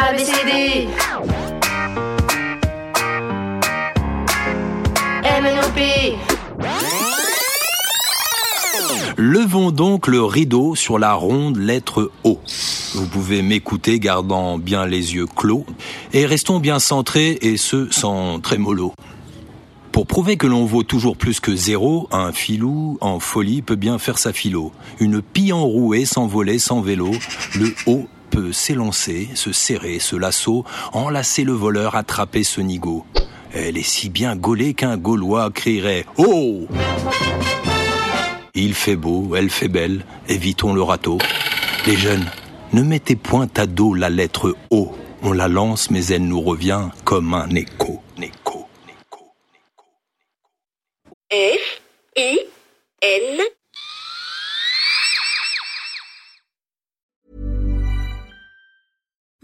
ABCD MNOP Levons donc le rideau sur la ronde lettre O. Vous pouvez m'écouter gardant bien les yeux clos et restons bien centrés et ce sans trémolo. Pour prouver que l'on vaut toujours plus que zéro, un filou en folie peut bien faire sa philo. Une pie enrouée s'envoler sans vélo, le O peut s'élancer, se serrer, ce lasso, enlacer le voleur, attraper ce nigo. Elle est si bien gaulée qu'un Gaulois crierait Oh Il fait beau, elle fait belle, évitons le râteau. Les jeunes, ne mettez point à dos la lettre O. On la lance, mais elle nous revient comme un écho. écho. F I N